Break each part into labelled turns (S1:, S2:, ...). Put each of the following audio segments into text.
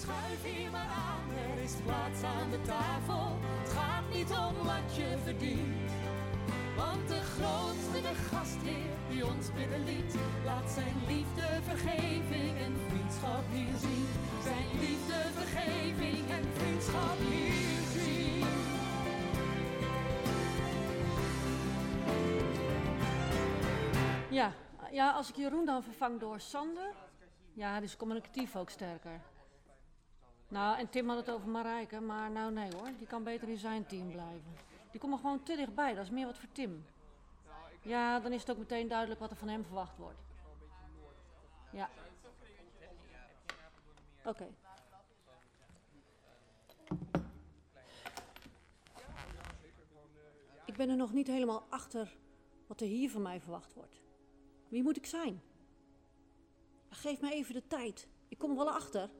S1: Schuif hier maar aan, er is plaats aan de tafel. Het gaat niet om wat je verdient. Want de grootste, de gastheer die ons binnenliet, laat zijn liefde, vergeving en vriendschap hier zien. Zijn liefde, vergeving en vriendschap hier zien.
S2: Ja, ja, als ik Jeroen dan vervang door Sander, ja, is communicatief ook sterker. Nou, en Tim had het over Marijke, maar nou nee hoor, die kan beter in zijn team blijven. Die komt er gewoon te dichtbij, dat is meer wat voor Tim. Ja, dan is het ook meteen duidelijk wat er van hem verwacht wordt. Ja. Oké. Ik ben er nog niet helemaal achter wat er hier van mij verwacht wordt. Wie moet ik zijn? Geef me even de tijd. Ik kom er wel achter.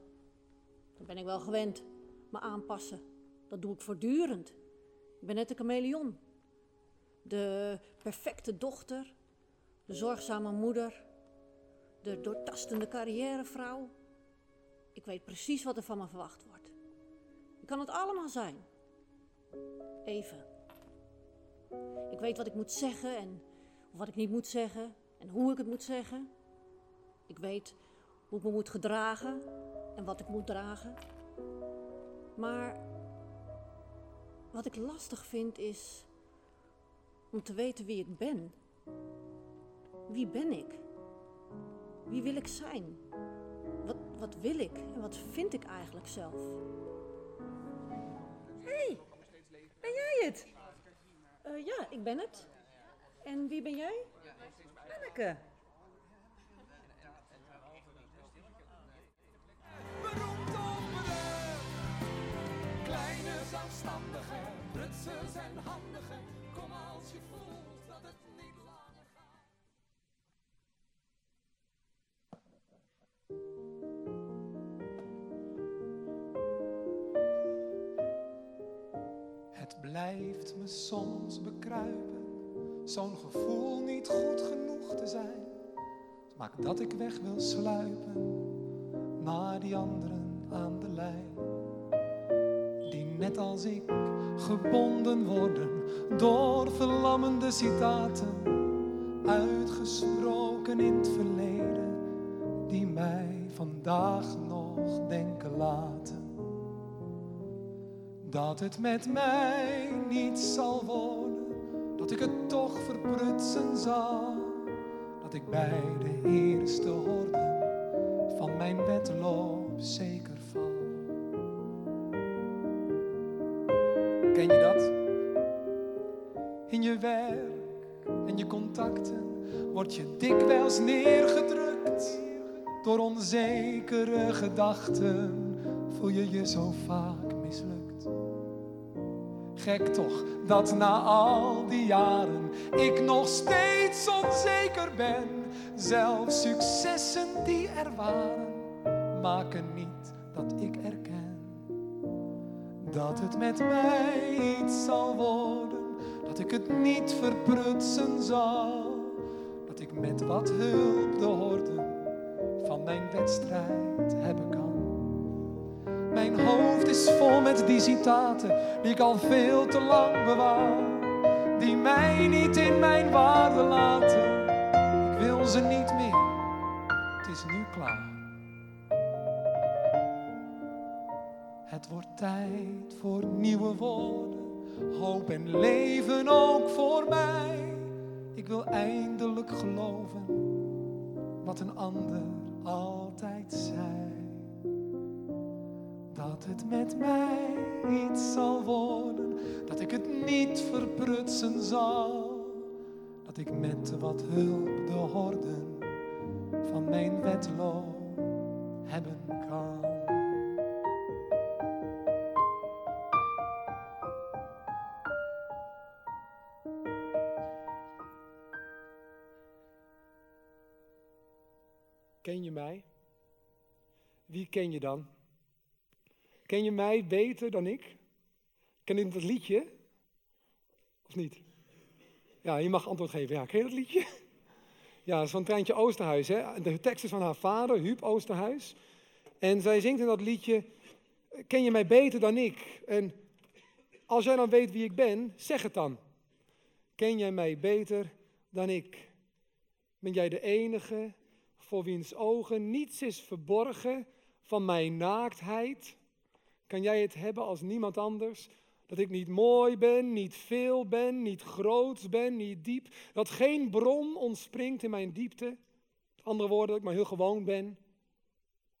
S2: Dan ben ik wel gewend. Me aanpassen. Dat doe ik voortdurend. Ik ben net een chameleon. De perfecte dochter. De zorgzame moeder. De doortastende carrièrevrouw. Ik weet precies wat er van me verwacht wordt. Ik kan het allemaal zijn. Even. Ik weet wat ik moet zeggen en wat ik niet moet zeggen en hoe ik het moet zeggen. Ik weet hoe ik me moet gedragen en wat ik moet dragen. Maar wat ik lastig vind is om te weten wie ik ben. Wie ben ik? Wie wil ik zijn? Wat, wat wil ik en wat vind ik eigenlijk zelf? hey, ben jij het? Uh, ja, ik ben het. En wie ben jij?
S3: Anneke.
S1: Zelfstandige, prutsers en handige. Kom als je voelt dat het niet langer gaat.
S4: Het blijft me soms bekruipen, zo'n gevoel niet goed genoeg te zijn. Het maakt dat ik weg wil sluipen naar die anderen aan de lijn. Net als ik gebonden worden door verlammende citaten, uitgesproken in het verleden, die mij vandaag nog denken laten. Dat het met mij niet zal worden, dat ik het toch verprutsen zal, dat ik bij de eerste horde van mijn wedloop zeker val. Ken je dat? In je werk en je contacten word je dikwijls neergedrukt door onzekere gedachten. Voel je je zo vaak mislukt. Gek toch dat na al die jaren ik nog steeds onzeker ben. Zelfs successen die er waren, maken niet dat ik erken dat het met mij iets zal worden, dat ik het niet verprutsen zal, dat ik met wat hulp de horden van mijn wedstrijd hebben kan. Mijn hoofd is vol met die citaten die ik al veel te lang bewaar. Die mij niet in mijn waarde laten. Ik wil ze niet meer. Het wordt tijd voor nieuwe woorden. Hoop en leven ook voor mij. Ik wil eindelijk geloven wat een ander altijd zei dat het met mij iets zal worden, dat ik het niet verprutsen zal, dat ik met wat hulp de horden van mijn wedloop hebben
S3: Ken je mij? Wie ken je dan? Ken je mij beter dan ik? Ken je dat liedje? Of niet? Ja, je mag antwoord geven. Ja, ken je dat liedje? Ja, dat is van Treintje Oosterhuis. Hè? De tekst is van haar vader, Huub Oosterhuis.
S4: En zij zingt in dat liedje, ken je mij beter dan ik? En als jij dan weet wie ik ben, zeg het dan. Ken jij mij beter dan ik? Ben jij de enige voor wiens ogen niets is verborgen van mijn naaktheid? Kan jij het hebben als niemand anders? Dat ik niet mooi ben, niet veel ben, niet groot ben, niet diep. Dat geen bron ontspringt in mijn diepte. Andere woorden, dat ik maar heel gewoon ben.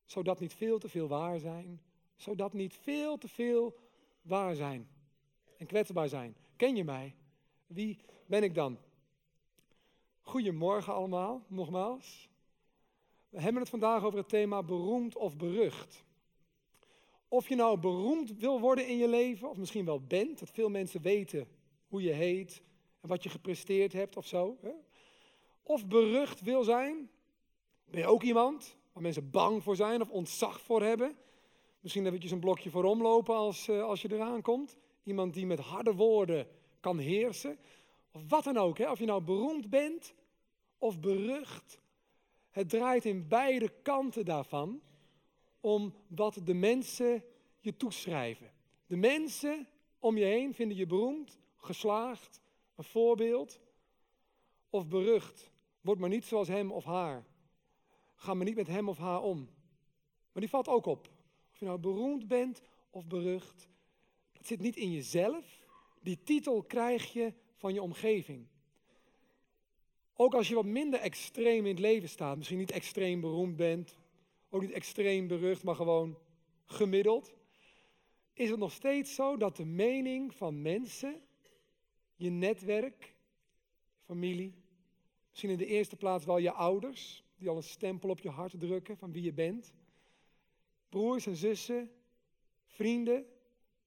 S4: Zou dat niet veel te veel waar zijn? Zou dat niet veel te veel waar zijn? En kwetsbaar zijn. Ken je mij? Wie ben ik dan? Goedemorgen allemaal, nogmaals. We hebben het vandaag over het thema beroemd of berucht. Of je nou beroemd wil worden in je leven, of misschien wel bent, dat veel mensen weten hoe je heet en wat je gepresteerd hebt of zo. Hè? Of berucht wil zijn, ben je ook iemand waar mensen bang voor zijn of ontzag voor hebben. Misschien eventjes een blokje voorom lopen als, uh, als je eraan komt. Iemand die met harde woorden kan heersen. Of wat dan ook, hè? of je nou beroemd bent of berucht. Het draait in beide kanten daarvan om wat de mensen je toeschrijven. De mensen om je heen vinden je beroemd, geslaagd, een voorbeeld of berucht. Word maar niet zoals hem of haar. Ga maar niet met hem of haar om. Maar die valt ook op. Of je nou beroemd bent of berucht. Dat zit niet in jezelf. Die titel krijg je van je omgeving. Ook als je wat minder extreem in het leven staat, misschien niet extreem beroemd bent, ook niet extreem berucht, maar gewoon gemiddeld, is het nog steeds zo dat de mening van mensen, je netwerk, familie, misschien in de eerste plaats wel je ouders, die al een stempel op je hart drukken van wie je bent, broers en zussen, vrienden,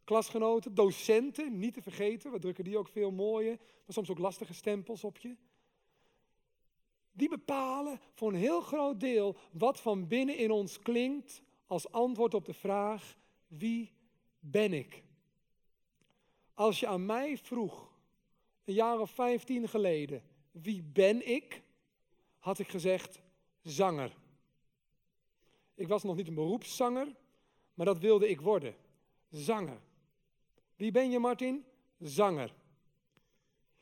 S4: klasgenoten, docenten, niet te vergeten, we drukken die ook veel mooie, maar soms ook lastige stempels op je. Die bepalen voor een heel groot deel wat van binnen in ons klinkt als antwoord op de vraag: wie ben ik? Als je aan mij vroeg, een jaar of vijftien geleden, wie ben ik? Had ik gezegd, zanger. Ik was nog niet een beroepszanger, maar dat wilde ik worden. Zanger. Wie ben je, Martin? Zanger.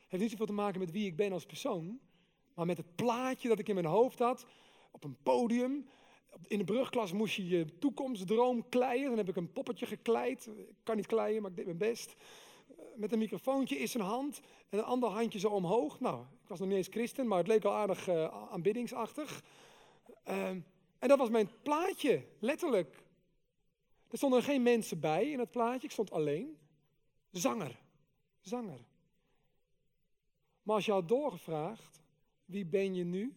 S4: Heeft niet zoveel te maken met wie ik ben als persoon, maar met het plaatje dat ik in mijn hoofd had. Op een podium. In de brugklas moest je je toekomstdroom kleien. Dan heb ik een poppetje gekleid. Ik kan niet kleien, maar ik deed mijn best. Met een microfoontje in zijn hand en een ander handje zo omhoog. Nou, ik was nog niet eens christen, maar het leek al aardig uh, aanbiddingsachtig. Uh, en dat was mijn plaatje, letterlijk. Er stonden geen mensen bij in het plaatje, ik stond alleen. Zanger, zanger. Maar als je had doorgevraagd, wie ben je nu?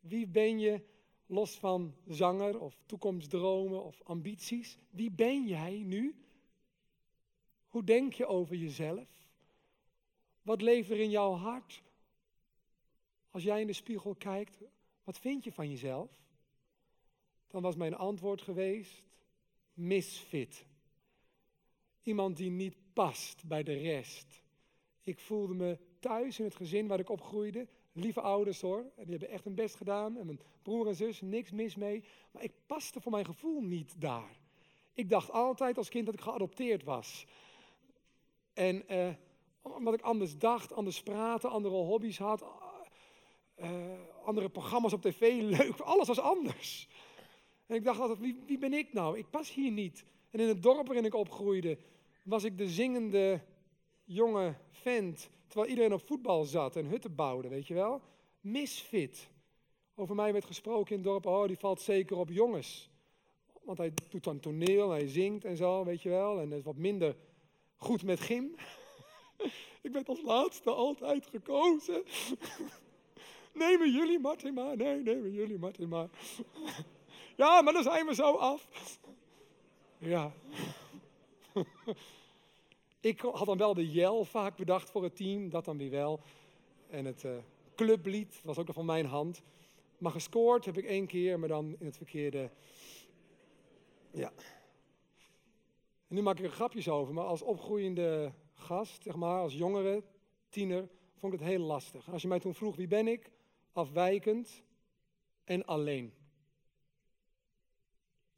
S4: Wie ben je los van zanger of toekomstdromen of ambities? Wie ben jij nu? Hoe denk je over jezelf? Wat leeft er in jouw hart? Als jij in de spiegel kijkt, wat vind je van jezelf? Dan was mijn antwoord geweest: misfit. Iemand die niet past bij de rest. Ik voelde me thuis in het gezin waar ik opgroeide lieve ouders hoor. En die hebben echt hun best gedaan. En mijn broer en zus, niks mis mee. Maar ik paste voor mijn gevoel niet daar. Ik dacht altijd als kind dat ik geadopteerd was. En uh, omdat ik anders dacht, anders praatte, andere hobby's had. Uh, andere programma's op tv, leuk. Alles was anders. En ik dacht altijd, wie, wie ben ik nou? Ik pas hier niet. En in het dorp waarin ik opgroeide, was ik de zingende jonge vent Terwijl iedereen op voetbal zat en hutten bouwde, weet je wel. Misfit. Over mij werd gesproken in het dorp, oh die valt zeker op jongens. Want hij doet dan toneel, hij zingt en zo, weet je wel. En is wat minder goed met gym. Ik werd als laatste altijd gekozen. Nemen jullie Martin maar? Nee, nemen jullie Martin maar. Ja, maar dan zijn we zo af. Ja. Ik had dan wel de jel vaak bedacht voor het team, dat dan weer wel. En het uh, clublied was ook nog van mijn hand. Maar gescoord heb ik één keer, maar dan in het verkeerde. Ja. En nu maak ik er grapjes over, maar als opgroeiende gast, zeg maar, als jongere, tiener, vond ik het heel lastig. Als je mij toen vroeg wie ben ik, afwijkend en alleen.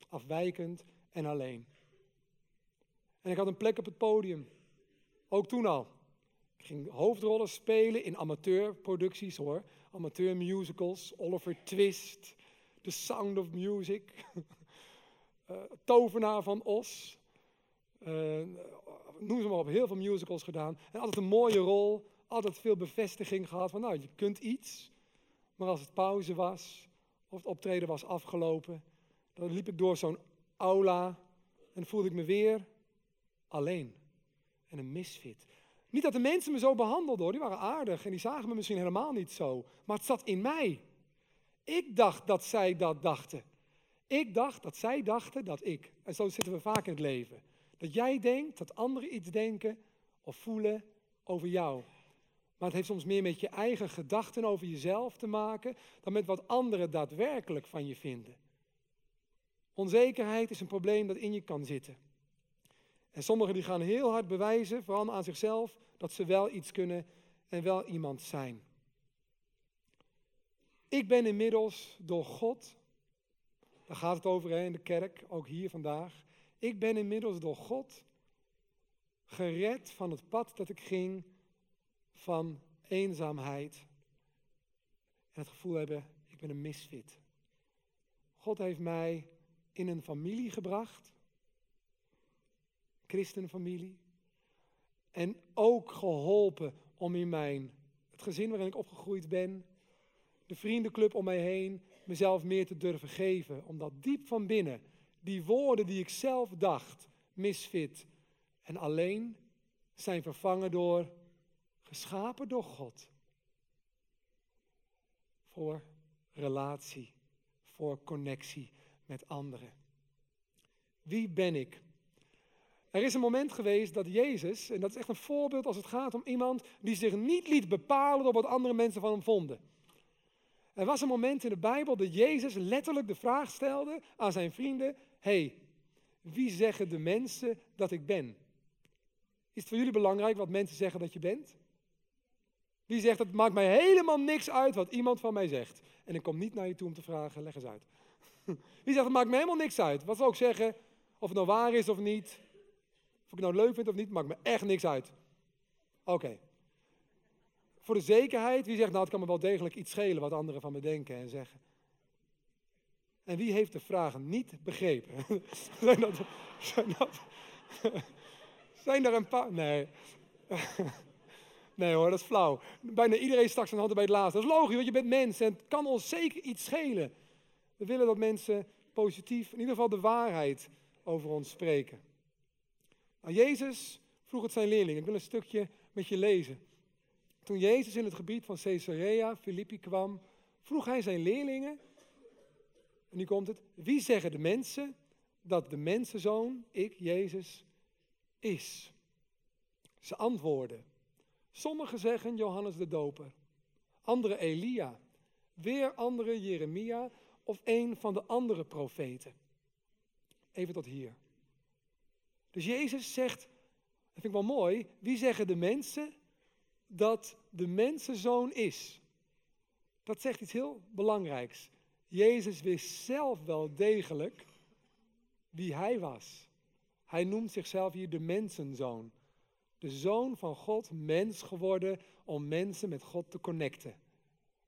S4: afwijkend en alleen. En ik had een plek op het podium, ook toen al. Ik ging hoofdrollen spelen in amateurproducties hoor, amateurmusicals, Oliver Twist, The Sound of Music, uh, Tovenaar van Os. Uh, noem ze maar op, heel veel musicals gedaan. En altijd een mooie rol, altijd veel bevestiging gehad van nou, je kunt iets. Maar als het pauze was, of het optreden was afgelopen, dan liep ik door zo'n aula en voelde ik me weer alleen. En een misfit. Niet dat de mensen me zo behandelden hoor, die waren aardig en die zagen me misschien helemaal niet zo. Maar het zat in mij. Ik dacht dat zij dat dachten. Ik dacht dat zij dachten dat ik. En zo zitten we vaak in het leven. Dat jij denkt dat anderen iets denken of voelen over jou. Maar het heeft soms meer met je eigen gedachten over jezelf te maken dan met wat anderen daadwerkelijk van je vinden. Onzekerheid is een probleem dat in je kan zitten. En sommigen die gaan heel hard bewijzen, vooral aan zichzelf, dat ze wel iets kunnen en wel iemand zijn. Ik ben inmiddels door God, daar gaat het over in de kerk, ook hier vandaag. Ik ben inmiddels door God gered van het pad dat ik ging van eenzaamheid en het gevoel hebben, ik ben een misfit. God heeft mij in een familie gebracht, christenfamilie, en ook geholpen om in mijn, het gezin waarin ik opgegroeid ben, de vriendenclub om mij heen, mezelf meer te durven geven. Omdat diep van binnen die woorden die ik zelf dacht, misfit en alleen, zijn vervangen door geschapen door God. Voor relatie, voor connectie met anderen. Wie ben ik? Er is een moment geweest dat Jezus, en dat is echt een voorbeeld als het gaat om iemand die zich niet liet bepalen door wat andere mensen van hem vonden. Er was een moment in de Bijbel dat Jezus letterlijk de vraag stelde aan zijn vrienden: hey, wie zeggen de mensen dat ik ben? Is het voor jullie belangrijk wat mensen zeggen dat je bent? Wie zegt, het maakt mij helemaal niks uit wat iemand van mij zegt. En ik kom niet naar je toe om te vragen, leg eens uit. Wie zegt, het maakt me helemaal niks uit. Wat zou ik zeggen, of het nou waar is of niet. Of ik nou leuk vind of niet, maakt me echt niks uit. Oké. Voor de zekerheid, wie zegt, nou het kan me wel degelijk iets schelen wat anderen van me denken en zeggen. En wie heeft de vragen niet begrepen? zijn, dat, zijn, dat, zijn er een paar? Nee. Nee hoor, dat is flauw. Bijna iedereen stak zijn handen bij het laatste. Dat is logisch, want je bent mens en het kan ons zeker iets schelen. We willen dat mensen positief, in ieder geval de waarheid over ons spreken. Nou, Jezus vroeg het zijn leerlingen. Ik wil een stukje met je lezen. Toen Jezus in het gebied van Caesarea Philippi kwam, vroeg hij zijn leerlingen, en nu komt het, wie zeggen de mensen dat de mensenzoon, ik, Jezus, is? Ze antwoorden, Sommigen zeggen Johannes de Doper, anderen Elia, weer anderen Jeremia of een van de andere profeten. Even tot hier. Dus Jezus zegt, dat vind ik wel mooi, wie zeggen de mensen dat de mensenzoon is? Dat zegt iets heel belangrijks. Jezus wist zelf wel degelijk wie hij was. Hij noemt zichzelf hier de mensenzoon de zoon van God, mens geworden om mensen met God te connecten.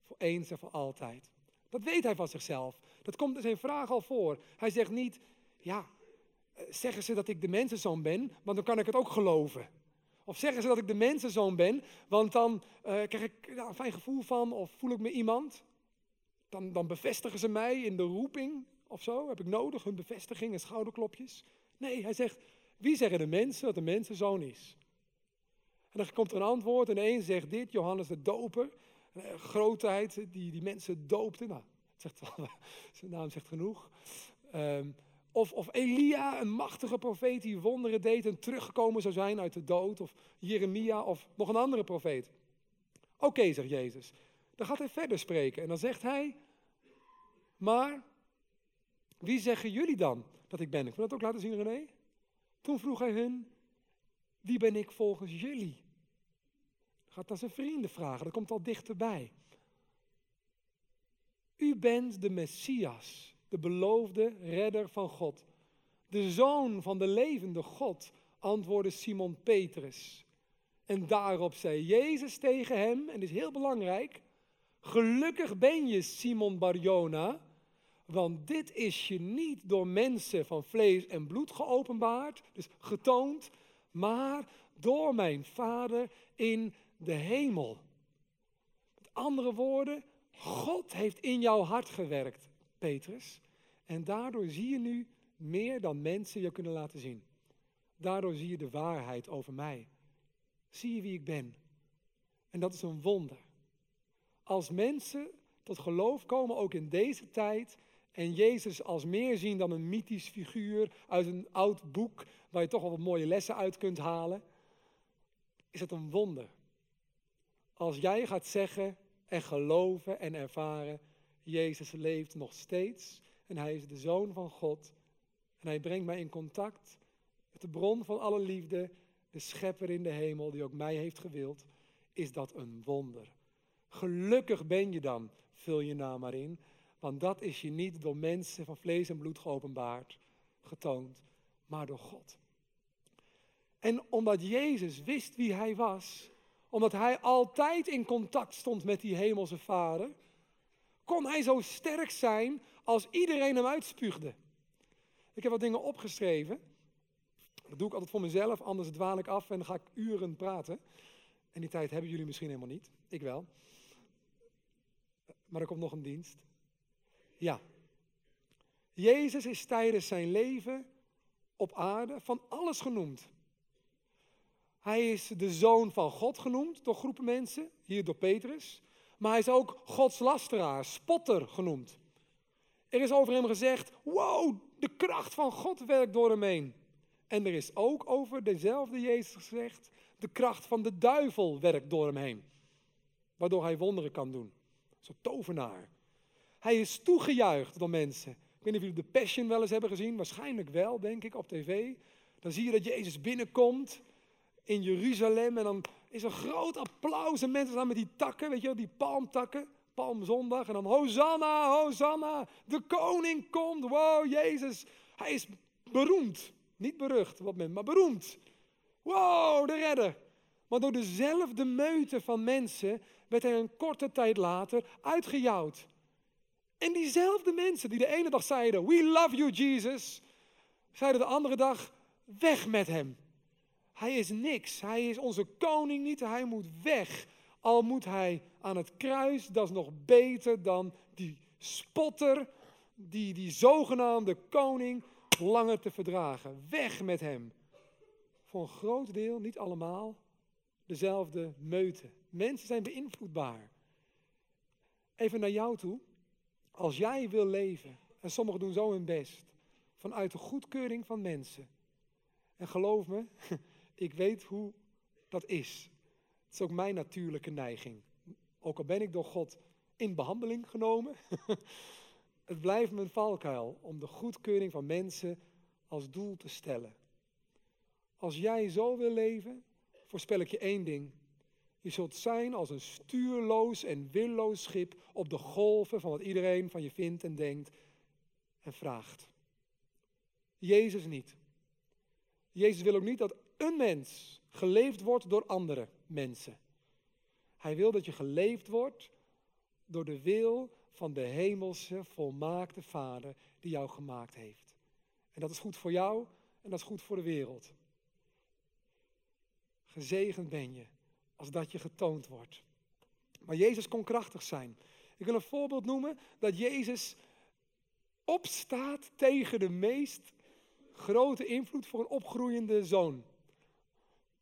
S4: Voor eens en voor altijd. Dat weet hij van zichzelf. Dat komt in zijn vraag al voor. Hij zegt niet, ja, zeggen ze dat ik de mensenzoon ben, want dan kan ik het ook geloven. Of zeggen ze dat ik de mensenzoon ben, want dan uh, krijg ik een fijn gevoel van, of voel ik me iemand. Dan, dan bevestigen ze mij in de roeping of zo. Heb ik nodig hun bevestiging en schouderklopjes? Nee, hij zegt, wie zeggen de mensen dat de mensenzoon is? En dan komt er een antwoord en een zegt dit, Johannes de Doper, grootheid die die mensen doopte. Nou, zegt zijn naam zegt genoeg. Um, of, of Elia, een machtige profeet die wonderen deed en teruggekomen zou zijn uit de dood. Of Jeremia of nog een andere profeet. Oké, zegt Jezus. Dan gaat hij verder spreken en dan zegt hij, maar wie zeggen jullie dan dat ik ben? Ik wil dat ook laten zien, René. Toen vroeg hij hun, wie ben ik volgens jullie? Gaat naar zijn vrienden vragen, dat komt al dichterbij. U bent de Messias, de beloofde redder van God. De zoon van de levende God, antwoordde Simon Petrus. En daarop zei Jezus tegen hem, en dit is heel belangrijk, gelukkig ben je Simon Barjona, want dit is je niet door mensen van vlees en bloed geopenbaard, dus getoond, maar door mijn Vader in de hemel. Met andere woorden, God heeft in jouw hart gewerkt, Petrus. En daardoor zie je nu meer dan mensen je kunnen laten zien. Daardoor zie je de waarheid over mij. Zie je wie ik ben. En dat is een wonder. Als mensen tot geloof komen, ook in deze tijd, en Jezus als meer zien dan een mythisch figuur uit een oud boek, waar je toch wel wat mooie lessen uit kunt halen, is het een wonder. Als jij gaat zeggen en geloven en ervaren, Jezus leeft nog steeds en hij is de zoon van God en hij brengt mij in contact met de bron van alle liefde, de schepper in de hemel die ook mij heeft gewild, is dat een wonder. Gelukkig ben je dan, vul je naam maar in, want dat is je niet door mensen van vlees en bloed geopenbaard, getoond, maar door God. En omdat Jezus wist wie hij was, omdat hij altijd in contact stond met die hemelse vader, kon hij zo sterk zijn als iedereen hem uitspuugde. Ik heb wat dingen opgeschreven. Dat doe ik altijd voor mezelf, anders dwaal ik af en dan ga ik uren praten. En die tijd hebben jullie misschien helemaal niet. Ik wel. Maar er komt nog een dienst. Ja. Jezus is tijdens zijn leven op aarde van alles genoemd. Hij is de zoon van God genoemd door groepen mensen, hier door Petrus. Maar hij is ook Gods lasteraar, spotter genoemd. Er is over hem gezegd, wow, de kracht van God werkt door hem heen. En er is ook over dezelfde Jezus gezegd, de kracht van de duivel werkt door hem heen. Waardoor hij wonderen kan doen. Zo'n tovenaar. Hij is toegejuicht door mensen. Ik weet niet of jullie de Passion wel eens hebben gezien. Waarschijnlijk wel, denk ik, op tv. Dan zie je dat Jezus binnenkomt in Jeruzalem. En dan is er groot applaus. En mensen staan met die takken, weet je wel, die palmtakken. Palmzondag. En dan Hosanna, Hosanna. De koning komt. Wow, Jezus. Hij is beroemd. Niet berucht, wat men, maar beroemd. Wow, de redder. Maar door dezelfde meute van mensen werd hij een korte tijd later uitgejouwd. En diezelfde mensen die de ene dag zeiden, we love you Jesus, zeiden de andere dag, weg met hem. Hij is niks, hij is onze koning niet, hij moet weg. Al moet hij aan het kruis, dat is nog beter dan die spotter, die, die zogenaamde koning, langer te verdragen. Weg met hem. Voor een groot deel, niet allemaal, dezelfde meute. Mensen zijn beïnvloedbaar. Even naar jou toe. Als jij wil leven, en sommigen doen zo hun best, vanuit de goedkeuring van mensen. En geloof me, ik weet hoe dat is. Het is ook mijn natuurlijke neiging. Ook al ben ik door God in behandeling genomen, het blijft mijn valkuil om de goedkeuring van mensen als doel te stellen. Als jij zo wil leven, voorspel ik je één ding. Je zult zijn als een stuurloos en willoos schip op de golven van wat iedereen van je vindt en denkt en vraagt. Jezus niet. Jezus wil ook niet dat een mens geleefd wordt door andere mensen. Hij wil dat je geleefd wordt door de wil van de hemelse volmaakte Vader die jou gemaakt heeft. En dat is goed voor jou en dat is goed voor de wereld. Gezegend ben je als dat je getoond wordt. Maar Jezus kon krachtig zijn. Ik wil een voorbeeld noemen dat Jezus opstaat tegen de meest grote invloed voor een opgroeiende zoon.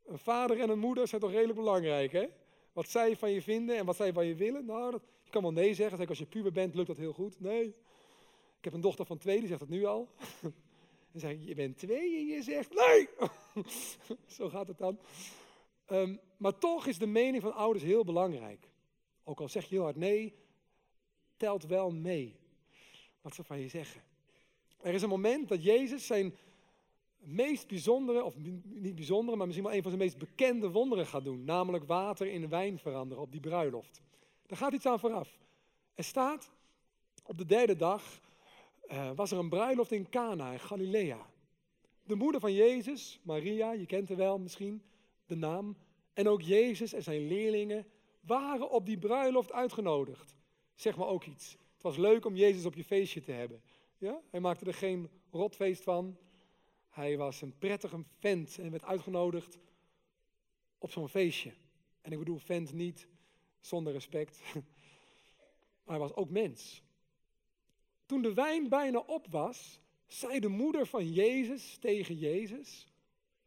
S4: Een vader en een moeder zijn toch redelijk belangrijk, hè? Wat zij van je vinden en wat zij van je willen. Nou, dat, je kan wel nee zeggen. Zeker als je puber bent, lukt dat heel goed. Nee. Ik heb een dochter van twee, die zegt het nu al. En zeg je bent twee en je zegt nee. Zo gaat het dan. Ehm, maar toch is de mening van ouders heel belangrijk. Ook al zeg je heel hard nee, telt wel mee wat ze van je zeggen. Er is een moment dat Jezus zijn meest bijzondere, of niet bijzondere, maar misschien wel een van zijn meest bekende wonderen gaat doen. Namelijk water in wijn veranderen op die bruiloft. Daar gaat iets aan vooraf. Er staat op de derde dag eh, was er een bruiloft in Cana in Galilea. De moeder van Jezus, Maria, je kent haar wel misschien, de naam, en ook Jezus en zijn leerlingen waren op die bruiloft uitgenodigd. Zeg maar ook iets. Het was leuk om Jezus op je feestje te hebben. Ja? Hij maakte er geen rotfeest van. Hij was een prettige vent en werd uitgenodigd op zo'n feestje. En ik bedoel vent niet zonder respect, maar hij was ook mens. Toen de wijn bijna op was, zei de moeder van Jezus tegen Jezus: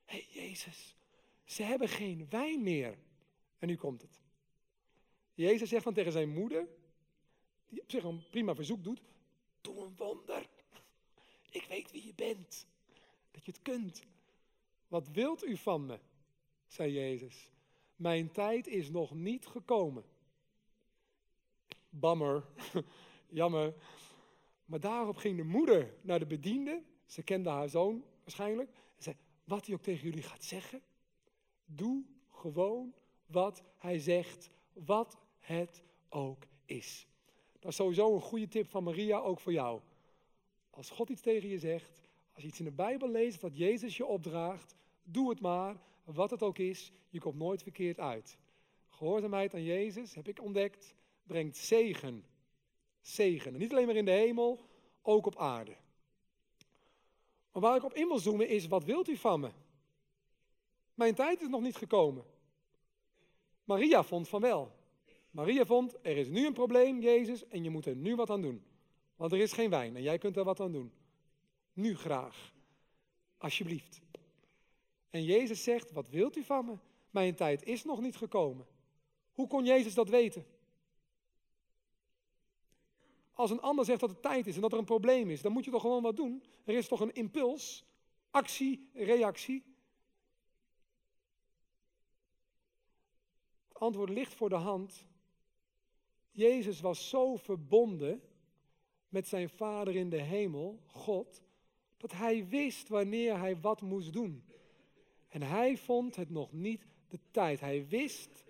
S4: Hé hey Jezus, ze hebben geen wijn meer. En nu komt het. Jezus zegt dan tegen zijn moeder, die op zich een prima verzoek doet: Doe een wonder. Ik weet wie je bent, je het kunt. Wat wilt u van me? zei Jezus. Mijn tijd is nog niet gekomen. Bammer, jammer. Maar daarop ging de moeder naar de bediende. Ze kende haar zoon waarschijnlijk. En zei: Wat hij ook tegen jullie gaat zeggen, doe gewoon wat hij zegt, wat het ook is. Dat is sowieso een goede tip van Maria, ook voor jou. Als God iets tegen je zegt, als je iets in de Bijbel leest wat Jezus je opdraagt, doe het maar, wat het ook is, je komt nooit verkeerd uit. Gehoorzaamheid aan Jezus, heb ik ontdekt, brengt zegen. Zegen. En niet alleen maar in de hemel, ook op aarde. Maar waar ik op in wil zoomen is, wat wilt u van me? Mijn tijd is nog niet gekomen. Maria vond van wel. Maria vond, er is nu een probleem, Jezus, en je moet er nu wat aan doen. Want er is geen wijn en jij kunt er wat aan doen. Nu graag. Alsjeblieft. En Jezus zegt, wat wilt u van me? Mijn tijd is nog niet gekomen. Hoe kon Jezus dat weten? Als een ander zegt dat het tijd is en dat er een probleem is, dan moet je toch gewoon wat doen. Er is toch een impuls, actie, reactie. Het antwoord ligt voor de hand. Jezus was zo verbonden met zijn Vader in de hemel, God, dat hij wist wanneer hij wat moest doen. En hij vond het nog niet de tijd. Hij wist,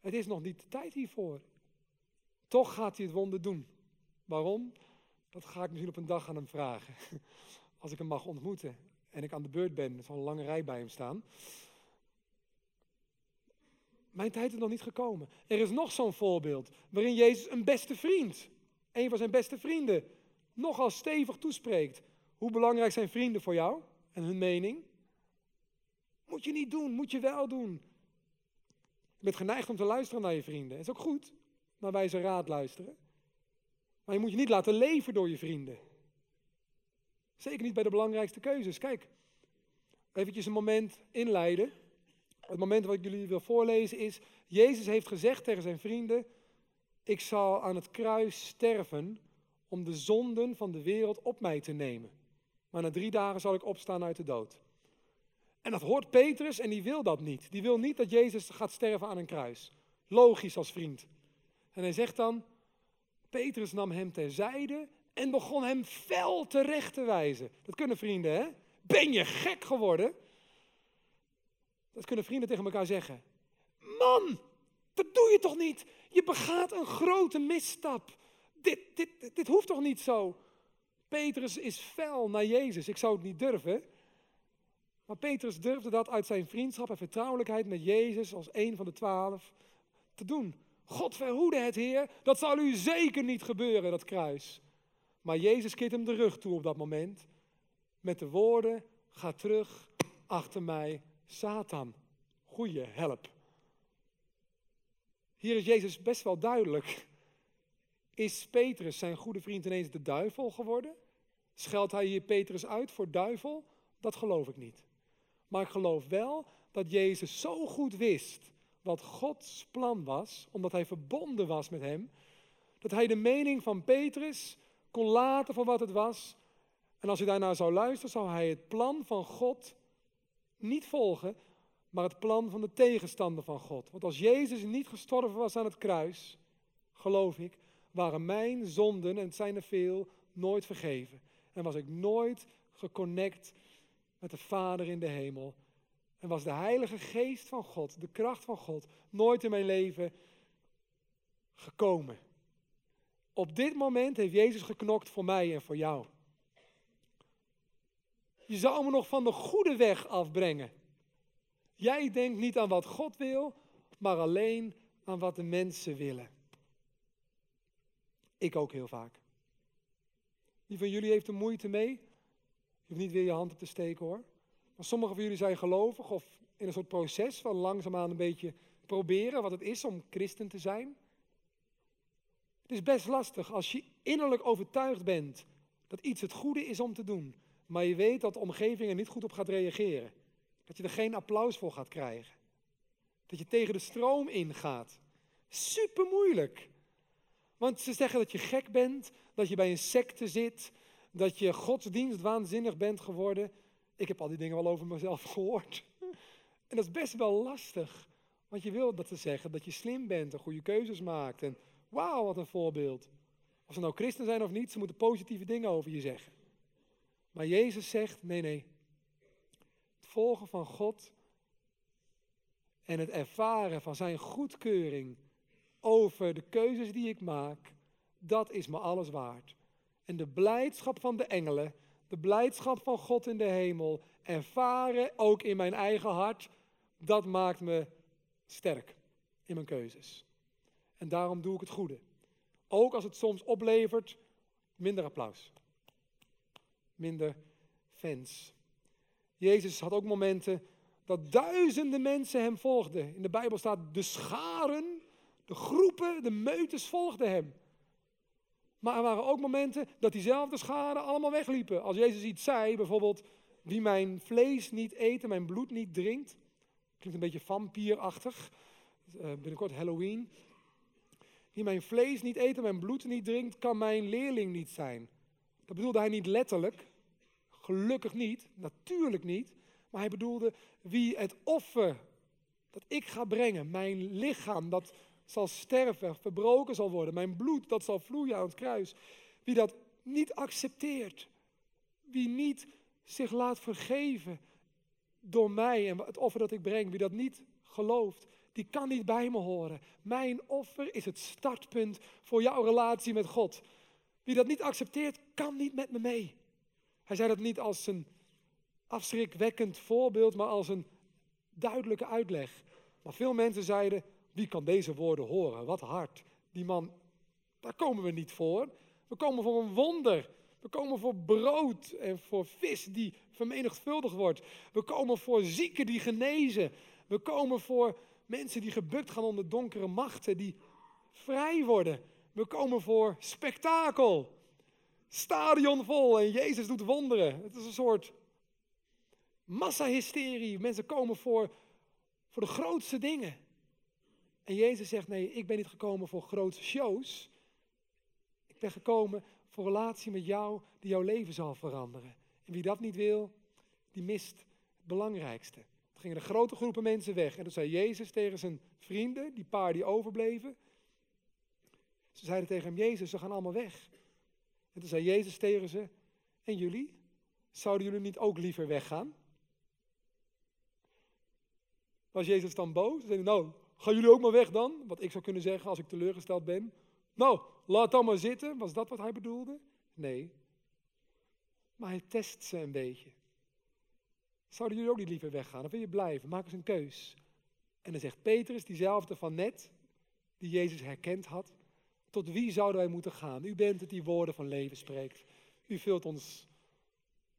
S4: het is nog niet de tijd hiervoor. Toch gaat hij het wonder doen. Waarom? Dat ga ik misschien op een dag aan hem vragen. Als ik hem mag ontmoeten en ik aan de beurt ben, met zo'n lange rij bij hem staan. Mijn tijd is nog niet gekomen. Er is nog zo'n voorbeeld waarin Jezus een beste vriend, een van zijn beste vrienden, nogal stevig toespreekt. Hoe belangrijk zijn vrienden voor jou en hun mening? Moet je niet doen, moet je wel doen. Je bent geneigd om te luisteren naar je vrienden. Dat is ook goed, naar wijze raad luisteren. Maar je moet je niet laten leven door je vrienden. Zeker niet bij de belangrijkste keuzes. Kijk, eventjes een moment inleiden. Het moment wat ik jullie wil voorlezen is, Jezus heeft gezegd tegen zijn vrienden, ik zal aan het kruis sterven om de zonden van de wereld op mij te nemen. Maar na drie dagen zal ik opstaan uit de dood. En dat hoort Petrus en die wil dat niet. Die wil niet dat Jezus gaat sterven aan een kruis. Logisch als vriend. En hij zegt dan, Petrus nam hem terzijde en begon hem fel terecht te wijzen. Dat kunnen vrienden, hè? Ben je gek geworden? Dat kunnen vrienden tegen elkaar zeggen. Man, dat doe je toch niet? Je begaat een grote misstap. Dit, dit, dit, hoeft toch niet zo? Petrus is fel naar Jezus. Ik zou het niet durven. Maar Petrus durfde dat uit zijn vriendschap en vertrouwelijkheid met Jezus als een van de twaalf te doen. God verhoede het, Heer. Dat zal u zeker niet gebeuren, dat kruis. Maar Jezus keert hem de rug toe op dat moment. Met de woorden: Ga terug achter mij, Satan. Goeie help. Hier is Jezus best wel duidelijk. Is Petrus, zijn goede vriend, ineens de duivel geworden? Scheldt hij hier Petrus uit voor duivel? Dat geloof ik niet. Maar ik geloof wel dat Jezus zo goed wist wat Gods plan was, omdat hij verbonden was met hem, dat hij de mening van Petrus kon laten voor wat het was. En als hij daarnaar zou luisteren, zou hij het plan van God niet volgen, maar het plan van de tegenstander van God. Want als Jezus niet gestorven was aan het kruis, geloof ik, waren mijn zonden, en het zijn er veel, nooit vergeven. En was ik nooit geconnect met de Vader in de hemel. En was de Heilige Geest van God, de kracht van God, nooit in mijn leven gekomen. Op dit moment heeft Jezus geknokt voor mij en voor jou. Je zou me nog van de goede weg afbrengen. Jij denkt niet aan wat God wil, maar alleen aan wat de mensen willen. Ik ook heel vaak. Wie van jullie heeft er moeite mee? Je hoeft niet weer je hand op te steken hoor. Maar sommigen van jullie zijn gelovig of in een soort proces van langzaamaan een beetje proberen wat het is om christen te zijn. Het is best lastig als je innerlijk overtuigd bent dat iets het goede is om te doen, maar je weet dat de omgeving er niet goed op gaat reageren. Dat je er geen applaus voor gaat krijgen. Dat je tegen de stroom ingaat. Super moeilijk. Want ze zeggen dat je gek bent, dat je bij een secte zit, dat je godsdienst waanzinnig bent geworden. Ik heb al die dingen wel over mezelf gehoord. En dat is best wel lastig. Want je wil dat ze zeggen dat je slim bent en goede keuzes maakt. En wauw, wat een voorbeeld. Of ze nou christen zijn of niet, ze moeten positieve dingen over je zeggen. Maar Jezus zegt, nee, nee. Het volgen van God en het ervaren van zijn goedkeuring over de keuzes die ik maak, dat is me alles waard. En de blijdschap van de engelen, de blijdschap van God in de hemel, ervaren ook in mijn eigen hart, dat maakt me sterk in mijn keuzes. En daarom doe ik het goede. Ook als het soms oplevert minder applaus, minder fans. Jezus had ook momenten dat duizenden mensen hem volgden. In de Bijbel staat de scharen, de groepen, de meutes volgden hem. Maar er waren ook momenten dat diezelfde scharen allemaal wegliepen. Als Jezus iets zei, bijvoorbeeld, wie mijn vlees niet eet en mijn bloed niet drinkt. Klinkt een beetje vampierachtig. Uh, binnenkort Halloween. Wie mijn vlees niet eet en mijn bloed niet drinkt, kan mijn leerling niet zijn. Dat bedoelde hij niet letterlijk. Gelukkig niet, natuurlijk niet. Maar hij bedoelde wie het offer dat ik ga brengen, mijn lichaam dat zal sterven, verbroken zal worden, mijn bloed dat zal vloeien aan het kruis. Wie dat niet accepteert, wie niet zich laat vergeven door mij en het offer dat ik breng, wie dat niet gelooft, die kan niet bij me horen. Mijn offer is het startpunt voor jouw relatie met God. Wie dat niet accepteert, kan niet met me mee. Hij zei dat niet als een afschrikwekkend voorbeeld, maar als een duidelijke uitleg. Maar veel mensen zeiden, wie kan deze woorden horen? Wat hard. Die man, daar komen we niet voor. We komen voor een wonder. We komen voor brood en voor vis die vermenigvuldigd wordt. We komen voor zieken die genezen. We komen voor mensen die gebukt gaan onder donkere machten, die vrij worden. We komen voor spektakel. Stadion vol en Jezus doet wonderen. Het is een soort massahysterie. Mensen komen voor, voor de grootste dingen. En Jezus zegt, nee, ik ben niet gekomen voor grote shows. Ik ben gekomen voor een relatie met jou die jouw leven zal veranderen. En wie dat niet wil, die mist het belangrijkste. Er gingen de grote groepen mensen weg. En toen zei Jezus tegen zijn vrienden, die paar die overbleven. Ze zeiden tegen hem, Jezus, ze gaan allemaal weg. En toen zei Jezus tegen ze, en jullie? Zouden jullie niet ook liever weggaan? Was Jezus dan boos? Zei nou, gaan jullie ook maar weg dan? Wat ik zou kunnen zeggen als ik teleurgesteld ben. Nou, laat dan maar zitten. Was dat wat hij bedoelde? Nee. Maar hij test ze een beetje. Zouden jullie ook niet liever weggaan? Of wil je blijven? Maak eens een keus. En dan zegt Petrus, diezelfde van net, die Jezus herkend had. Tot wie zouden wij moeten gaan? U bent het die woorden van leven spreekt. U vult ons,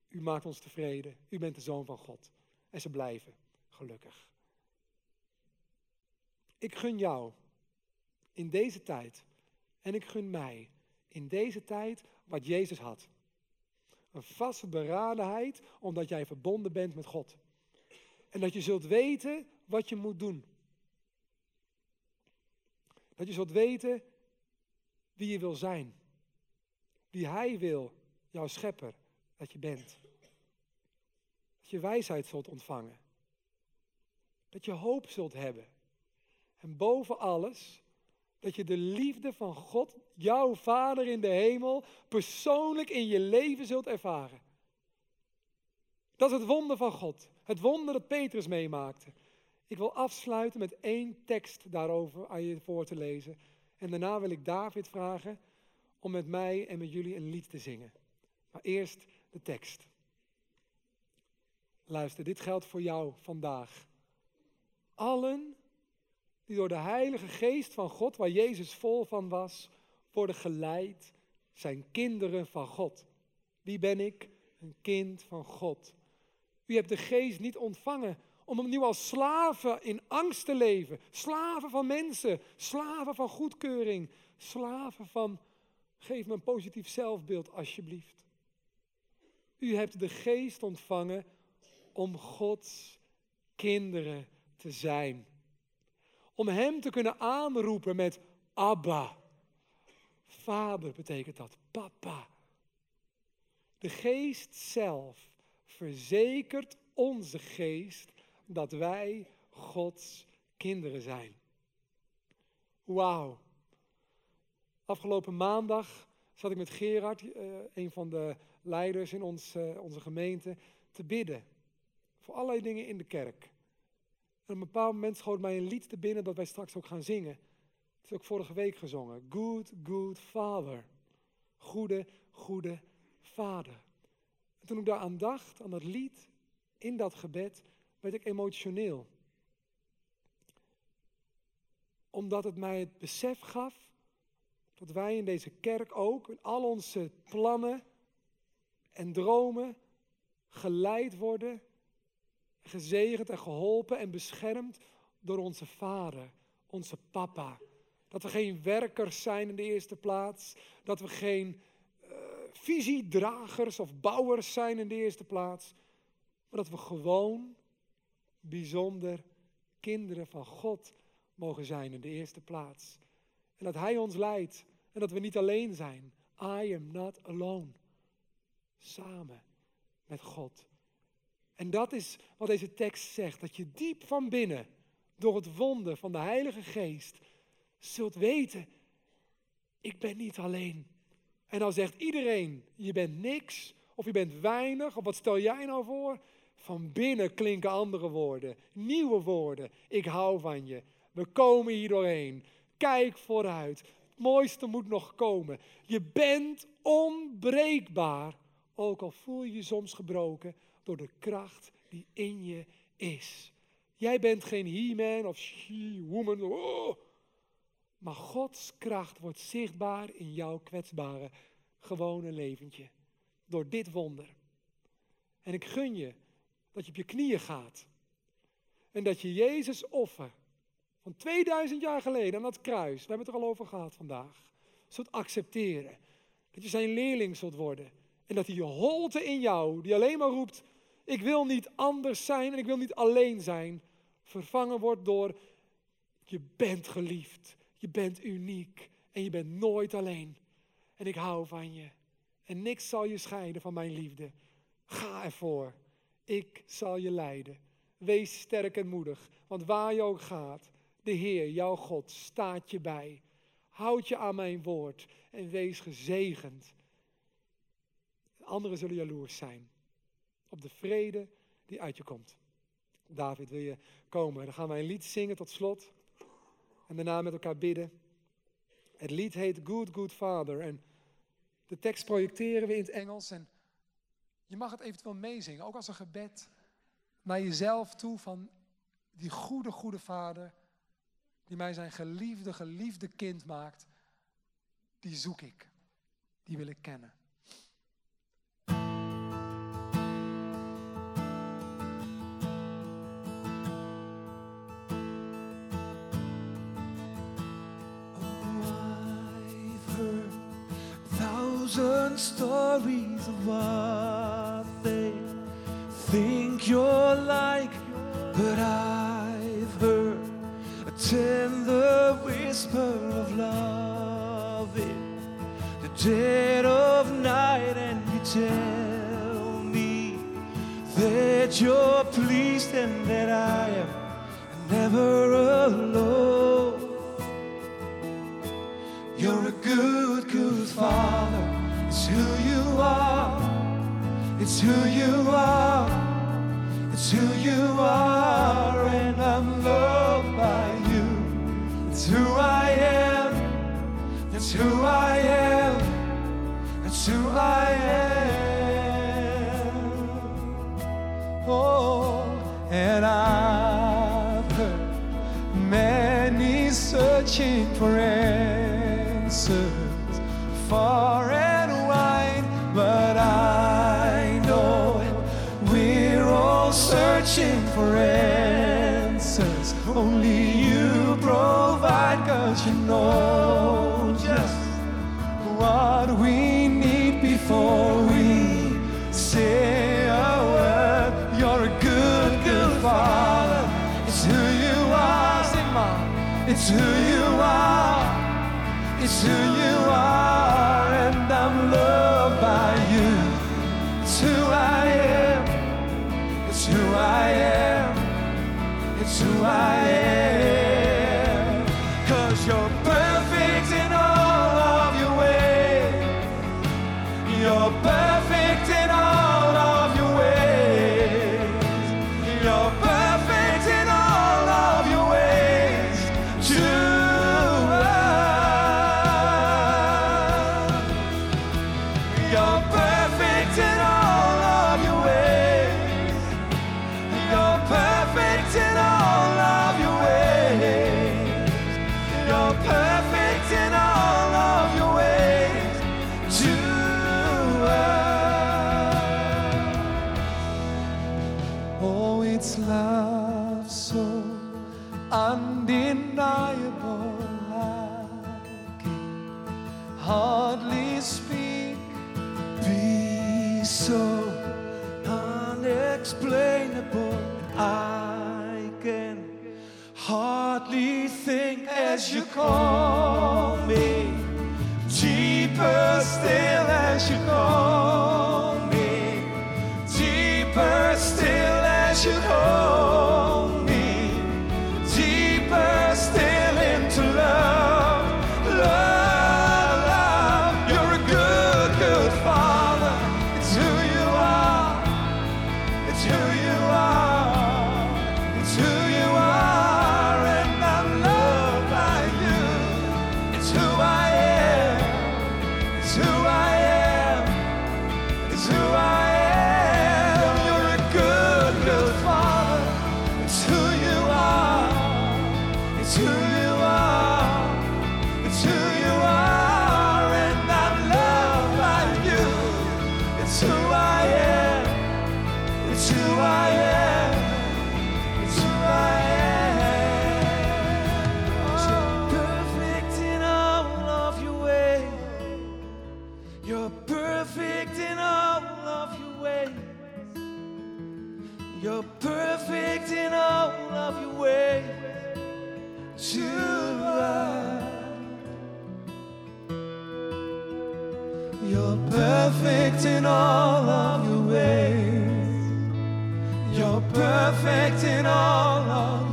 S4: u maakt ons tevreden. U bent de zoon van God. En ze blijven gelukkig. Ik gun jou in deze tijd en ik gun mij in deze tijd wat Jezus had. Een vastberadenheid omdat jij verbonden bent met God. En dat je zult weten wat je moet doen. Dat je zult weten wie je wil zijn. Wie Hij wil, jouw schepper, dat je bent. Dat je wijsheid zult ontvangen. Dat je hoop zult hebben. En boven alles, dat je de liefde van God, jouw Vader in de hemel, persoonlijk in je leven zult ervaren. Dat is het wonder van God. Het wonder dat Petrus meemaakte. Ik wil afsluiten met één tekst daarover aan je voor te lezen. En daarna wil ik David vragen om met mij en met jullie een lied te zingen. Maar eerst de tekst. Luister, dit geldt voor jou vandaag. Allen die door de Heilige Geest van God, waar Jezus vol van was, worden geleid, zijn kinderen van God. Wie ben ik? Een kind van God. U hebt de Geest niet ontvangen om opnieuw als slaven in angst te leven. Slaven van mensen, slaven van goedkeuring, slaven van geef me een positief zelfbeeld alsjeblieft. U hebt de Geest ontvangen om Gods kinderen te zijn. Om Hem te kunnen aanroepen met Abba. Vader betekent dat, papa. De Geest zelf verzekert onze geest dat wij Gods kinderen zijn. Wauw. Afgelopen maandag zat ik met Gerard, uh, een van de leiders in uh, onze gemeente, te bidden. Voor allerlei dingen in de kerk. Op een bepaald moment schoot mij een lied te binnen dat wij straks ook gaan zingen. Het is ook vorige week gezongen. Good, good Father. Goede, goede Vader. En toen ik daar aan dacht, aan dat lied, in dat gebed, werd ik emotioneel. Omdat het mij het besef gaf dat wij in deze kerk ook, in al onze plannen en dromen, geleid worden, gezegend en geholpen en beschermd door onze vader, onze papa. Dat we geen werkers zijn in de eerste plaats, dat we geen uh, visiedragers of bouwers zijn in de eerste plaats, maar dat we gewoon bijzonder kinderen van God mogen zijn in de eerste plaats. En dat Hij ons leidt en dat we niet alleen zijn. I am not alone. Samen met God. En dat is wat deze tekst zegt. Dat je diep van binnen, door het wonder van de Heilige Geest, zult weten, ik ben niet alleen. En dan zegt iedereen, je bent niks, of je bent weinig, of wat stel jij nou voor? Van binnen klinken andere woorden, nieuwe woorden. Ik hou van je. We komen hier doorheen. Kijk vooruit. Het mooiste moet nog komen. Je bent onbreekbaar, ook al voel je je soms gebroken door de kracht die in je is. Jij bent geen he-man of she-woman. Oh. Maar Gods kracht wordt zichtbaar in jouw kwetsbare, gewone leventje. Door dit wonder. En ik gun je dat je op je knieën gaat. En dat je Jezus offer van 2000 jaar geleden aan dat kruis, we hebben het er al over gehad vandaag, zult accepteren. Dat je zijn leerling zult worden. En dat hij je holte in jou, die alleen maar roept, ik wil niet anders zijn en ik wil niet alleen zijn, vervangen wordt door, je bent geliefd, je bent uniek en je bent nooit alleen. En ik hou van je. En niks zal je scheiden van mijn liefde. Ga ervoor. Ik zal je leiden. Wees sterk en moedig, want waar je ook gaat, de Heer, jouw God, staat je bij. Houd je aan mijn woord en wees gezegend. Anderen zullen jaloers zijn op de vrede die uit je komt. David, wil je komen? Dan gaan wij een lied zingen tot slot. En daarna met elkaar bidden. Het lied heet Good, Good Father. En de tekst projecteren we in het Engels. En je mag het eventueel meezingen, ook als een gebed naar jezelf toe van die goede, goede vader, die mij zijn geliefde, geliefde kind maakt, die zoek ik, die wil ik kennen. Thousand stories of what they think you're like, but I've heard a tender whisper of love in the dead of night, and you tell me that you're pleased and that I am never alone. You're a good, good father who you are. It's who you are. It's who you are, and I'm loved by you. It's who I am. That's who I am. That's who I am.
S5: Oh, and I've heard many searching for answers for answers. Only you provide, cause you know just what we need before we say a word. You're a good, good father. It's who you are. Sing, Mom. It's who you are. It's who you are, who I am. Hardly think as you call me. Deeper still as you call me. Deeper still as you hold perfect in all of your ways. You're perfect in all of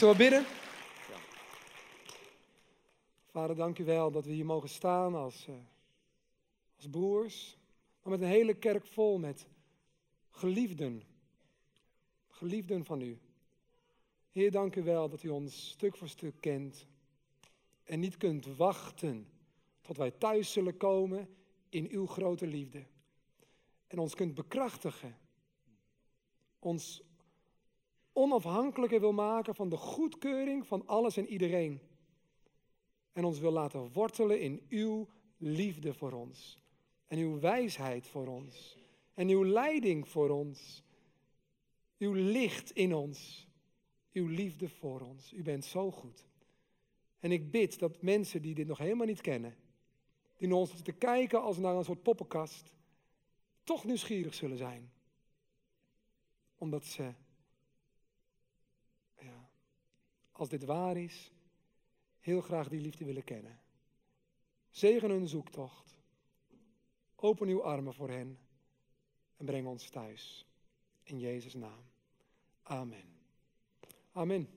S4: Zullen we bidden? Vader, dank u wel dat we hier mogen staan als, eh, als broers, maar met een hele kerk vol met geliefden. Geliefden van u. Heer, dank u wel dat u ons stuk voor stuk kent en niet kunt wachten tot wij thuis zullen komen in uw grote liefde. En ons kunt bekrachtigen. Ons onafhankelijker wil maken van de goedkeuring van alles en iedereen. En ons wil laten wortelen in uw liefde voor ons. En uw wijsheid voor ons. En uw leiding voor ons. Uw licht in ons. Uw liefde voor ons. U bent zo goed. En ik bid dat mensen die dit nog helemaal niet kennen, die naar ons zitten kijken als naar een soort poppenkast, toch nieuwsgierig zullen zijn. Omdat ze, ja, als dit waar is, heel graag die liefde willen kennen. Zegen hun zoektocht. Open uw armen voor hen en breng ons thuis. In Jezus' naam. Amen. Amen.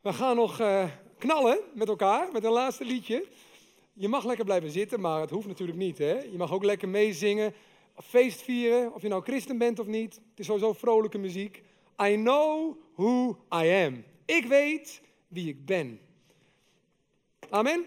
S4: We gaan nog uh, knallen met elkaar, met een laatste liedje. Je mag lekker blijven zitten, maar het hoeft natuurlijk niet. Hè? Je mag ook lekker meezingen, feest vieren, of je nou christen bent of niet. Het is sowieso vrolijke muziek. I know who I am. Ik weet wie ik ben. Amen.